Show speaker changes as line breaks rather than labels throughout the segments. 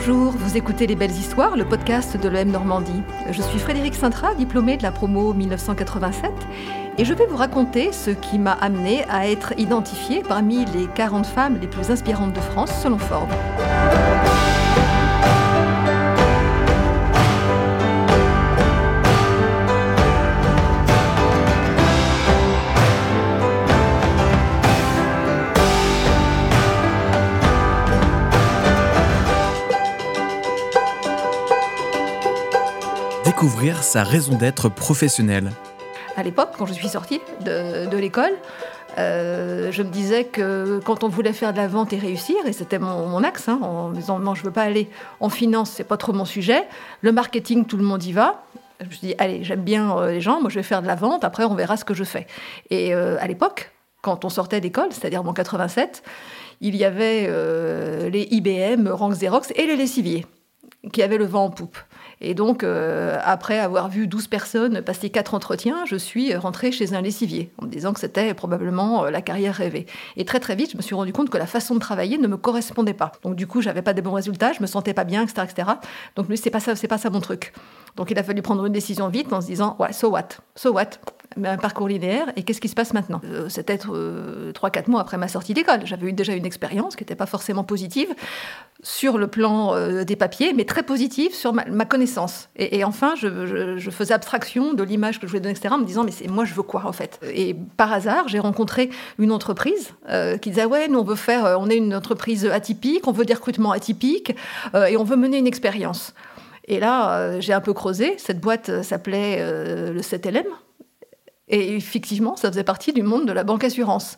Bonjour, vous écoutez Les Belles Histoires, le podcast de l'EM Normandie. Je suis Frédéric Sintra, diplômée de la promo 1987, et je vais vous raconter ce qui m'a amené à être identifiée parmi les 40 femmes les plus inspirantes de France selon Forbes.
Découvrir sa raison d'être professionnelle.
À l'époque, quand je suis sortie de, l'école, euh, je me disais que quand on voulait faire de la vente et réussir, et c'était mon, axe, hein, en disant non, je veux pas aller en finance, c'est pas trop mon sujet. Le marketing, tout le monde y va. Je me suis allez, j'aime bien euh, les gens, moi je vais faire de la vente, après on verra ce que je fais. Et euh, à l'époque, quand on sortait d'école, c'est-à-dire en 87, il y avait les IBM, Rank Xerox et les lessiviers qui avaient le vent en poupe. Et donc, euh, après avoir vu 12 personnes passer quatre entretiens, je suis rentrée chez un lessivier, en me disant que c'était probablement euh, la carrière rêvée. Et très très vite, je me suis rendu compte que la façon de travailler ne me correspondait pas. Donc du coup, j'avais pas des bons résultats, je me sentais pas bien, etc., etc. Donc c'est pas ça, c'est pas ça mon truc. Donc il a fallu prendre une décision vite en se disant, ouais, so what, so what, un parcours linéaire et qu'est-ce qui se passe maintenant? Euh, C'était 3-4 euh, mois après ma sortie d'école. J'avais eu déjà une expérience qui n'était pas forcément positive sur le plan euh, des papiers, mais très positive sur ma, connaissance. Et, enfin, je, faisais abstraction de l'image que je voulais donner, etc., en me disant, mais c'est moi, je veux quoi en fait? Et par hasard, j'ai rencontré une entreprise qui disait, ouais, nous, on veut faire, on est une entreprise atypique, on veut des recrutements atypiques et on veut mener une expérience. Et là, j'ai un peu creusé. Cette boîte s'appelait le 7LM, et effectivement, ça faisait partie du monde de la banque assurance.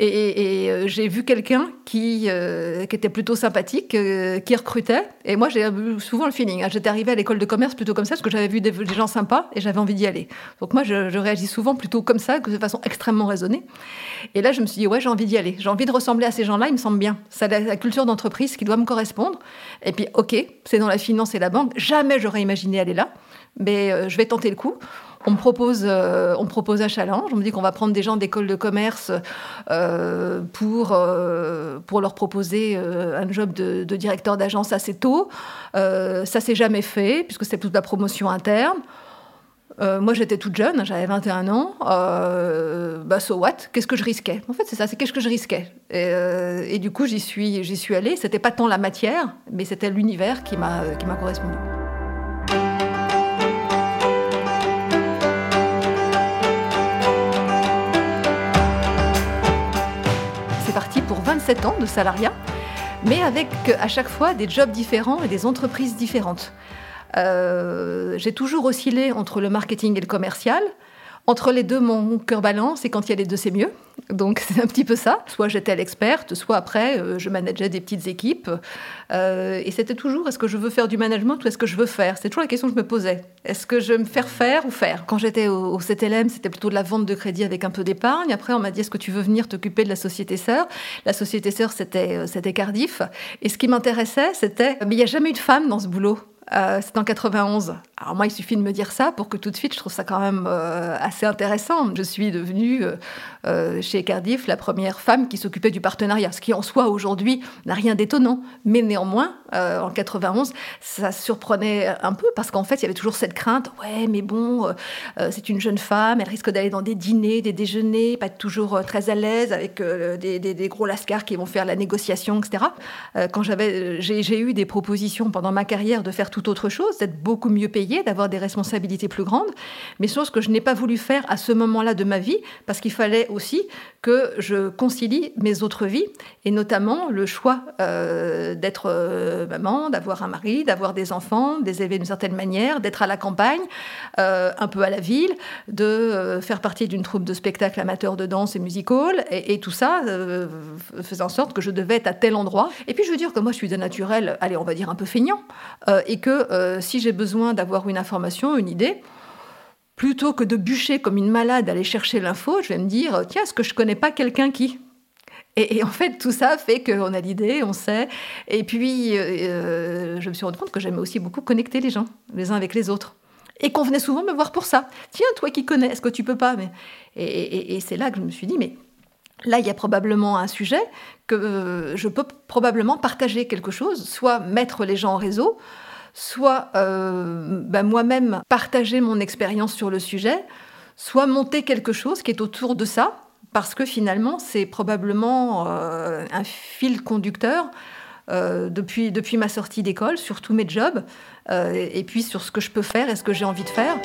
Et, euh, j'ai vu quelqu'un qui, euh, était plutôt sympathique, euh, qui recrutait. Et moi, j'ai souvent le feeling. Hein. J'étais arrivée à l'école de commerce plutôt comme ça, parce que j'avais vu des, gens sympas et j'avais envie d'y aller. Donc moi, je, réagis souvent plutôt comme ça, de façon extrêmement raisonnée. Et là, je me suis dit, ouais, j'ai envie d'y aller. J'ai envie de ressembler à ces gens-là, il me semble bien. C'est la, culture d'entreprise qui doit me correspondre. Et puis, ok, c'est dans la finance et la banque. Jamais j'aurais imaginé aller là. Mais je vais tenter le coup. On me propose, euh, un challenge. On me dit qu'on va prendre des gens d'école de commerce euh, pour, euh, pour leur proposer un job de, directeur d'agence assez tôt. ça s'est jamais fait, puisque c'est toute la promotion interne. moi, j'étais toute jeune, j'avais 21 ans. bah, so what? Qu'est-ce que je risquais? En fait, c'est ça, c'est qu'est-ce que je risquais? Et, du coup, j'y suis, j'y suis allée. C'était pas tant la matière, mais c'était l'univers qui m'a correspondu. 27 ans de salariat, mais avec à chaque fois des jobs différents et des entreprises différentes. Euh, j'ai toujours oscillé entre le marketing et le commercial. Entre les deux, mon cœur balance et quand il y a les deux, c'est mieux. Donc c'est un petit peu ça. Soit j'étais l'experte, soit après, euh, je manageais des petites équipes. Euh, et c'était toujours, est-ce que je veux faire du management ou est-ce que je veux faire? C'est toujours la question que je me posais. Est-ce que je veux me faire faire ou faire? Quand j'étais au, CTLM, c'était plutôt de la vente de crédit avec un peu d'épargne. Après, on m'a dit, est-ce que tu veux venir t'occuper de la société sœur? La société sœur, c'était, euh, c'était Cardiff. Et ce qui m'intéressait, c'était, mais il n'y a jamais eu de femme dans ce boulot. Euh, c'est en 91. Alors moi, il suffit de me dire ça pour que tout de suite, je trouve ça quand même euh, assez intéressant. Je suis devenue euh, chez Cardiff la première femme qui s'occupait du partenariat, ce qui en soi aujourd'hui n'a rien d'étonnant. Mais néanmoins, en 91, ça surprenait un peu parce qu'en fait, il y avait toujours cette crainte. Ouais, mais bon, c'est une jeune femme, elle risque d'aller dans des dîners, des déjeuners, pas toujours très à l'aise avec des, des, gros lascars qui vont faire la négociation, etc. quand j'avais, j'ai eu des propositions pendant ma carrière de faire tout autre chose, d'être beaucoup mieux payé, d'avoir des responsabilités plus grandes, mais chose que je n'ai pas voulu faire à ce moment-là de ma vie, parce qu'il fallait aussi que je concilie mes autres vies, et notamment le choix euh, d'être euh, maman, d'avoir un mari, d'avoir des enfants, des élever d'une certaine manière, d'être à la campagne, euh, un peu à la ville, de faire partie d'une troupe de spectacles amateurs de danse et musical, et, et tout ça faisait en sorte que je devais être à tel endroit. Et puis je veux dire que moi je suis de naturel, allez, on va dire un peu feignant, et que euh, si j'ai besoin d'avoir une information, une idée, plutôt que de bûcher comme une malade, aller chercher l'info, je vais me dire, tiens, est-ce que je connais pas quelqu'un qui? Et, en fait, tout ça fait qu'on a l'idée, on sait. Et puis, euh, je me suis rendu compte que j'aimais aussi beaucoup connecter les gens, les uns avec les autres. Et qu'on venait souvent me voir pour ça. Tiens, toi qui connais, est-ce que tu peux pas? Et, c'est là que je me suis dit, mais Là, il y a probablement un sujet que euh, je peux probablement partager quelque chose, soit mettre les gens en réseau, soit euh, ben, moi-même partager mon expérience sur le sujet, soit monter quelque chose qui est autour de ça, parce que finalement, c'est probablement euh, un fil conducteur depuis, depuis ma sortie d'école, sur tous mes jobs, et puis sur ce que je peux faire et ce que j'ai envie de faire.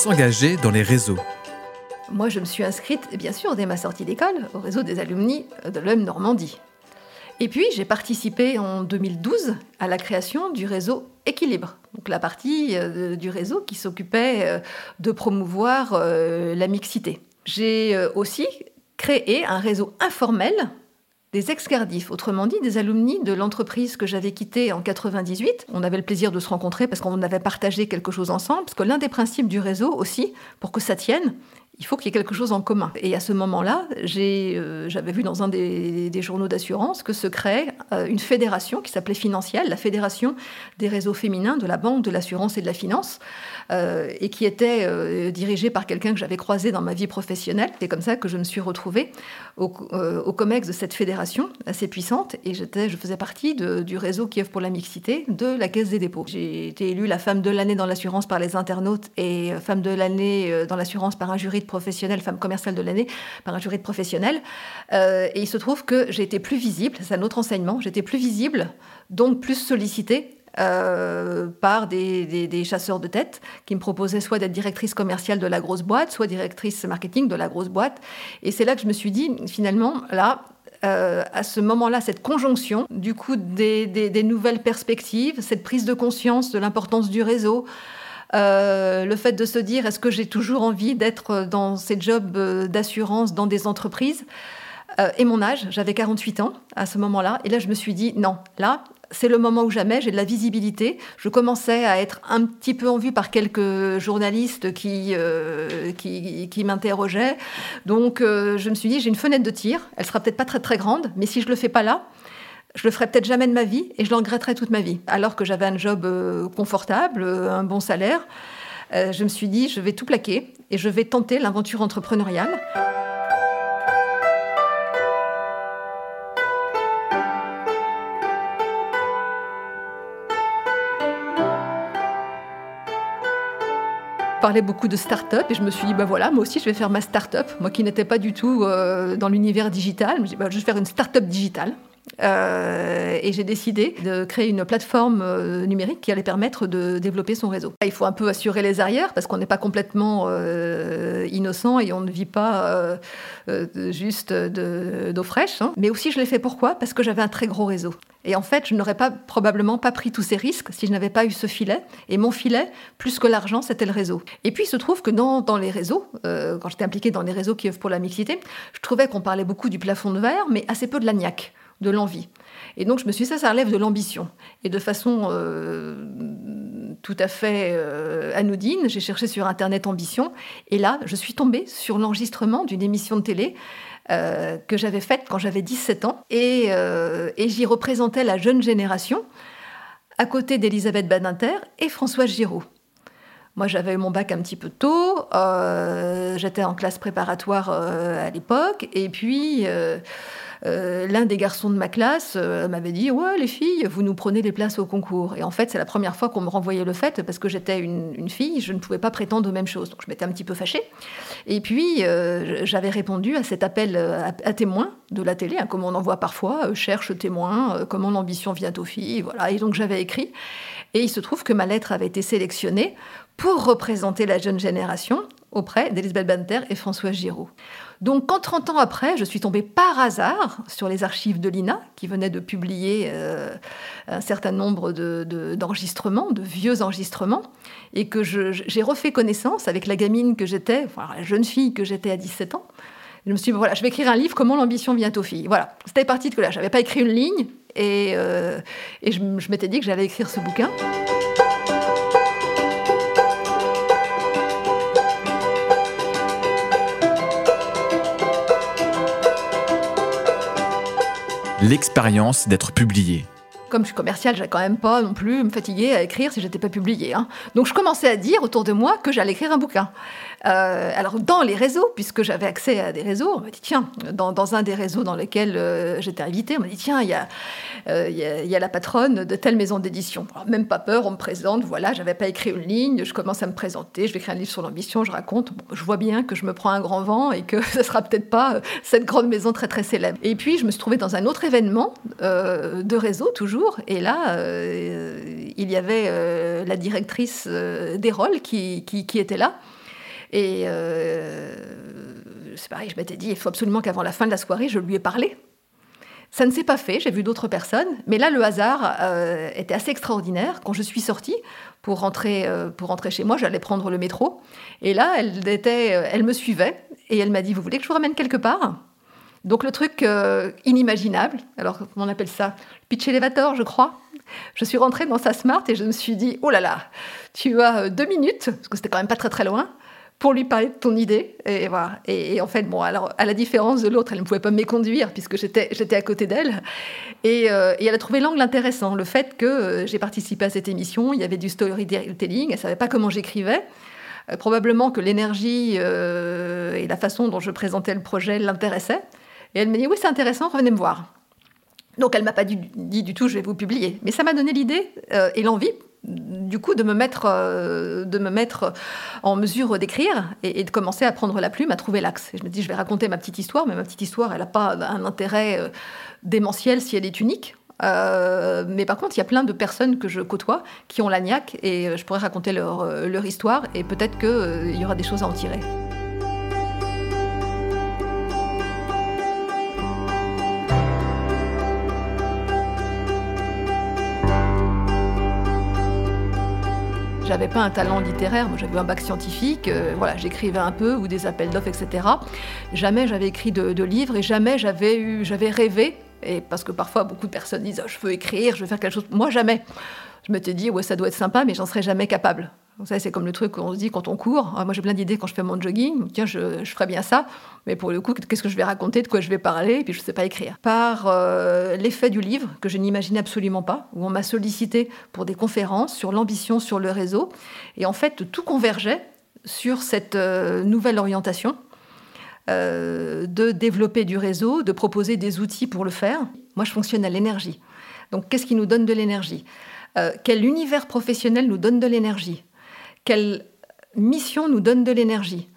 s'engager dans les réseaux.
Moi, je me suis inscrite, bien sûr, dès ma sortie d'école, au réseau des alumni de l'EM Normandie. Et puis, j'ai participé en 2012 à la création du réseau Équilibre, donc la partie euh, du réseau qui s'occupait euh, de promouvoir euh, la mixité. J'ai aussi créé un réseau informel des ex-gardifs, autrement dit des alumni de l'entreprise que j'avais quittée en 98. On avait le plaisir de se rencontrer parce qu'on avait partagé quelque chose ensemble, parce que l'un des principes du réseau aussi, pour que ça tienne, il faut qu'il y ait quelque chose en commun. Et à ce moment-là, euh, j'avais vu dans un des, journaux d'assurance que se créait euh, une fédération qui s'appelait Financielle, la fédération des réseaux féminins de la banque, de l'assurance et de la finance, euh, et qui était dirigée par quelqu'un que j'avais croisé dans ma vie professionnelle. C'est comme ça que je me suis retrouvée au, COMEX de cette fédération assez puissante, et je faisais partie du réseau œuvre pour la mixité de la Caisse des dépôts. J'ai été élue la femme de l'année dans l'assurance par les internautes et femme de l'année dans l'assurance par un jury professionnelle, femme commerciale de l'année, par un jury de professionnels. Euh, et il se trouve que j'ai été plus visible, c'est un autre enseignement, j'étais plus visible, donc plus sollicitée euh, par des, chasseurs de tête qui me proposaient soit d'être directrice commerciale de la grosse boîte, soit directrice marketing de la grosse boîte. Et c'est là que je me suis dit, finalement, là, euh, à ce moment-là, cette conjonction, du coup, des, des, nouvelles perspectives, cette prise de conscience de l'importance du réseau, euh, le fait de se dire est-ce que j'ai toujours envie d'être dans ces jobs euh, d'assurance dans des entreprises? Euh, et mon âge, j'avais 48 ans à ce moment-là, et là je me suis dit non, là c'est le moment où jamais, j'ai de la visibilité. Je commençais à être un petit peu en vue par quelques journalistes qui, qui, qui m'interrogeaient. Donc je me suis dit, j'ai une fenêtre de tir, elle sera peut-être pas très très grande, mais si je le fais pas là, je le ferai peut-être jamais de ma vie et je le regretterai toute ma vie. Alors que j'avais un job euh, confortable, euh, un bon salaire, euh, je me suis dit, je vais tout plaquer et je vais tenter l'aventure entrepreneuriale. parlais beaucoup de start-up et je me suis dit, bah voilà, moi aussi je vais faire ma start-up. Moi qui n'étais pas du tout dans l'univers digital, je bah, je vais faire une start-up digitale. Euh, et j'ai décidé de créer une plateforme euh, numérique qui allait permettre de développer son réseau. Il faut un peu assurer les arrières parce qu'on n'est pas complètement euh, innocent et on ne vit pas juste d'eau fraîche. Hein. Mais aussi, je l'ai fait pourquoi? Parce que j'avais un très gros réseau. Et en fait, je n'aurais probablement pas pris tous ces risques si je n'avais pas eu ce filet. Et mon filet, plus que l'argent, c'était le réseau. Et puis, il se trouve que dans, dans les réseaux, quand j'étais impliquée dans les réseaux qui œuvrent pour la mixité, je trouvais qu'on parlait beaucoup du plafond de verre, mais assez peu de l'agnac de l'envie. Et donc je me suis dit, ça, ça relève de l'ambition. Et de façon euh, tout à fait euh, anodine, j'ai cherché sur Internet ambition. Et là, je suis tombée sur l'enregistrement d'une émission de télé euh, que j'avais faite quand j'avais 17 ans. Et, et j'y représentais la jeune génération à côté d'Elisabeth Badinter et Françoise Giraud. Moi, j'avais eu mon bac un petit peu tôt. J'étais en classe préparatoire à l'époque. Et puis, euh, l'un des garçons de ma classe euh, m'avait dit Ouais, les filles, vous nous prenez des places au concours. Et en fait, c'est la première fois qu'on me renvoyait le fait parce que j'étais une, fille, je ne pouvais pas prétendre aux mêmes choses. Donc je m'étais un petit peu fâchée. Et puis, euh, j'avais répondu à cet appel à, témoins de la télé, hein, comme on en voit parfois cherche témoin, comment l'ambition vient aux filles. Voilà. Et donc j'avais écrit. Et il se trouve que ma lettre avait été sélectionnée pour représenter la jeune génération auprès d'Elisabeth Banter et François Giraud. Donc quand 30 ans après, je suis tombée par hasard sur les archives de l'INA, qui venaient de publier euh, un certain nombre d'enregistrements, de, vieux enregistrements, et que j'ai refait connaissance avec la gamine que j'étais, la jeune fille que j'étais à 17 ans. Je me suis dit, voilà, je vais écrire un livre, Comment l'ambition vient aux filles. Voilà, c'était parti de là. Je n'avais pas écrit une ligne, et, euh, et je, je m'étais dit que j'allais écrire ce bouquin.
L'expérience d'être publié.
Comme je suis commerciale, j'allais quand même pas non plus me fatiguer à écrire si j'étais pas publiée. Hein. Donc je commençais à dire autour de moi que j'allais écrire un bouquin. Euh, alors dans les réseaux, puisque j'avais accès à des réseaux, on m'a dit tiens, dans, un des réseaux dans lesquels euh, j'étais invitée, on m'a dit tiens, il y, a, euh, y, a, la patronne de telle maison d'édition. Même pas peur, on me présente, voilà, j'avais pas écrit une ligne, je commence à me présenter, je vais écrire un livre sur l'ambition, je raconte, je vois bien que je me prends un grand vent et que ce sera peut-être pas cette grande maison très très célèbre. Et puis je me suis trouvée dans un autre événement de réseau toujours, et là il y avait la directrice des rôles qui, était là. Et euh, c'est pareil, je m'étais dit, il faut absolument qu'avant la fin de la soirée, je lui ai parlé. Ça ne s'est pas fait, j'ai vu d'autres personnes, mais là, le hasard euh, était assez extraordinaire. Quand je suis sortie pour rentrer, euh, pour rentrer chez moi, j'allais prendre le métro, et là, elle, était, elle me suivait, et elle m'a dit, vous voulez que je vous ramène quelque part? Donc le truc inimaginable, alors on appelle ça? Pitch elevator, je crois. Je suis rentrée dans sa smart et je me suis dit, oh là là, tu as deux minutes, parce que c'était quand même pas très très loin, pour lui parler de ton idée. Et, voilà. et, en fait, bon, alors, à la différence de l'autre, elle ne pouvait pas m'éconduire puisque j'étais, à côté d'elle. Et, euh, et, elle a trouvé l'angle intéressant. Le fait que euh, j'ai participé à cette émission, il y avait du storytelling, elle ne savait pas comment j'écrivais. Euh, probablement que l'énergie et la façon dont je présentais le projet l'intéressaient. Et elle m'a dit Oui, c'est intéressant, revenez me voir. Donc elle m'a pas dit, du tout je vais vous publier. Mais ça m'a donné l'idée et l'envie du coup de me mettre, euh, de me mettre en mesure d'écrire et, de commencer à prendre la plume, à trouver l'axe. je me dis, je vais raconter ma petite histoire, mais ma petite histoire, elle n'a pas un intérêt euh, démentiel si elle est unique. Euh, mais par contre, il y a plein de personnes que je côtoie qui ont la et je pourrais raconter leur, leur histoire et peut-être qu'il y aura des choses à en tirer. J'avais pas un talent littéraire, moi j'avais un bac scientifique, euh, voilà, j'écrivais un peu ou des appels d'offres, etc. Jamais j'avais écrit de, livres et jamais j'avais eu, j'avais rêvé. Et parce que parfois beaucoup de personnes disent, oh, je veux écrire, je veux faire quelque chose. Moi jamais. Je m'étais dit, ouais, ça doit être sympa, mais j'en serais jamais capable c'est comme le truc qu'on se dit quand on court. Ah, moi, j'ai plein d'idées quand je fais mon jogging. Tiens, je, ferais bien ça. Mais pour le coup, qu'est-ce que je vais raconter, de quoi je vais parler Et puis, je ne sais pas écrire. Par euh, l'effet du livre, que je n'imaginais absolument pas, où on m'a sollicité pour des conférences sur l'ambition sur le réseau. Et en fait, tout convergeait sur cette euh, nouvelle orientation euh, de développer du réseau, de proposer des outils pour le faire. Moi, je fonctionne à l'énergie. Donc, qu'est-ce qui nous donne de l'énergie? Quel univers professionnel nous donne de l'énergie? Quelle mission nous donne de l'énergie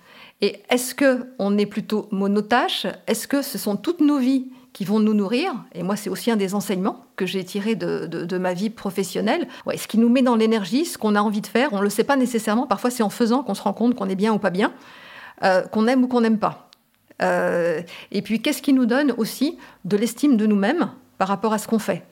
Et est-ce que on est plutôt monotache? Est-ce que ce sont toutes nos vies qui vont nous nourrir? Et moi, c'est aussi un des enseignements que j'ai tiré de, ma vie professionnelle. Ouais, ce qui nous met dans l'énergie, ce qu'on a envie de faire, on ne le sait pas nécessairement. Parfois, c'est en faisant qu'on se rend compte qu'on est bien ou pas bien, euh, qu'on aime ou qu'on n'aime pas. Euh, et puis, qu'est-ce qui nous donne aussi de l'estime de nous-mêmes par rapport à ce qu'on fait?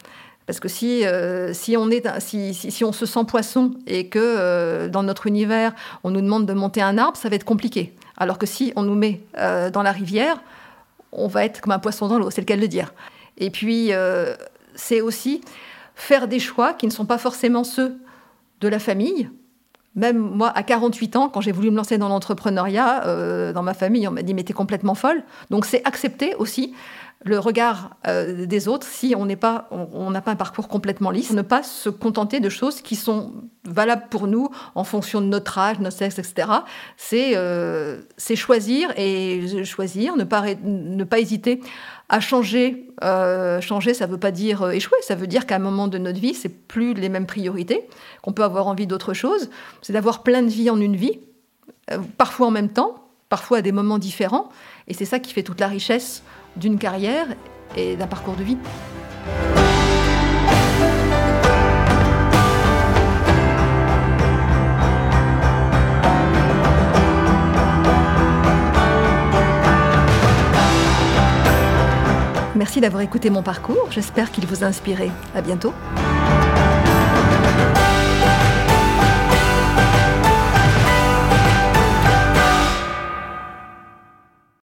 Parce que si, euh, si, on est, si, si, on se sent poisson et que euh, dans notre univers, on nous demande de monter un arbre, ça va être compliqué. Alors que si on nous met euh, dans la rivière, on va être comme un poisson dans l'eau, c'est le cas de le dire. Et puis, c'est aussi faire des choix qui ne sont pas forcément ceux de la famille. Même moi, à 48 ans, quand j'ai voulu me lancer dans l'entrepreneuriat, dans ma famille, on m'a dit mais t'es complètement folle. Donc c'est accepter aussi le regard euh, des autres si on n'est pas, on n'a pas un parcours complètement lisse, ne pas se contenter de choses qui sont valables pour nous en fonction de notre âge, notre sexe, etc. Euh, c'est choisir et choisir, ne pas, ne pas hésiter à changer. Euh, changer, ça ne veut pas dire échouer, ça veut dire qu'à un moment de notre vie, c'est plus les mêmes priorités, qu'on peut avoir envie d'autre chose. C'est d'avoir plein de vies en une vie, parfois en même temps, parfois à des moments différents. Et c'est ça qui fait toute la richesse d'une carrière et d'un parcours de vie. Merci d'avoir écouté mon parcours. J'espère qu'il vous a inspiré. À bientôt.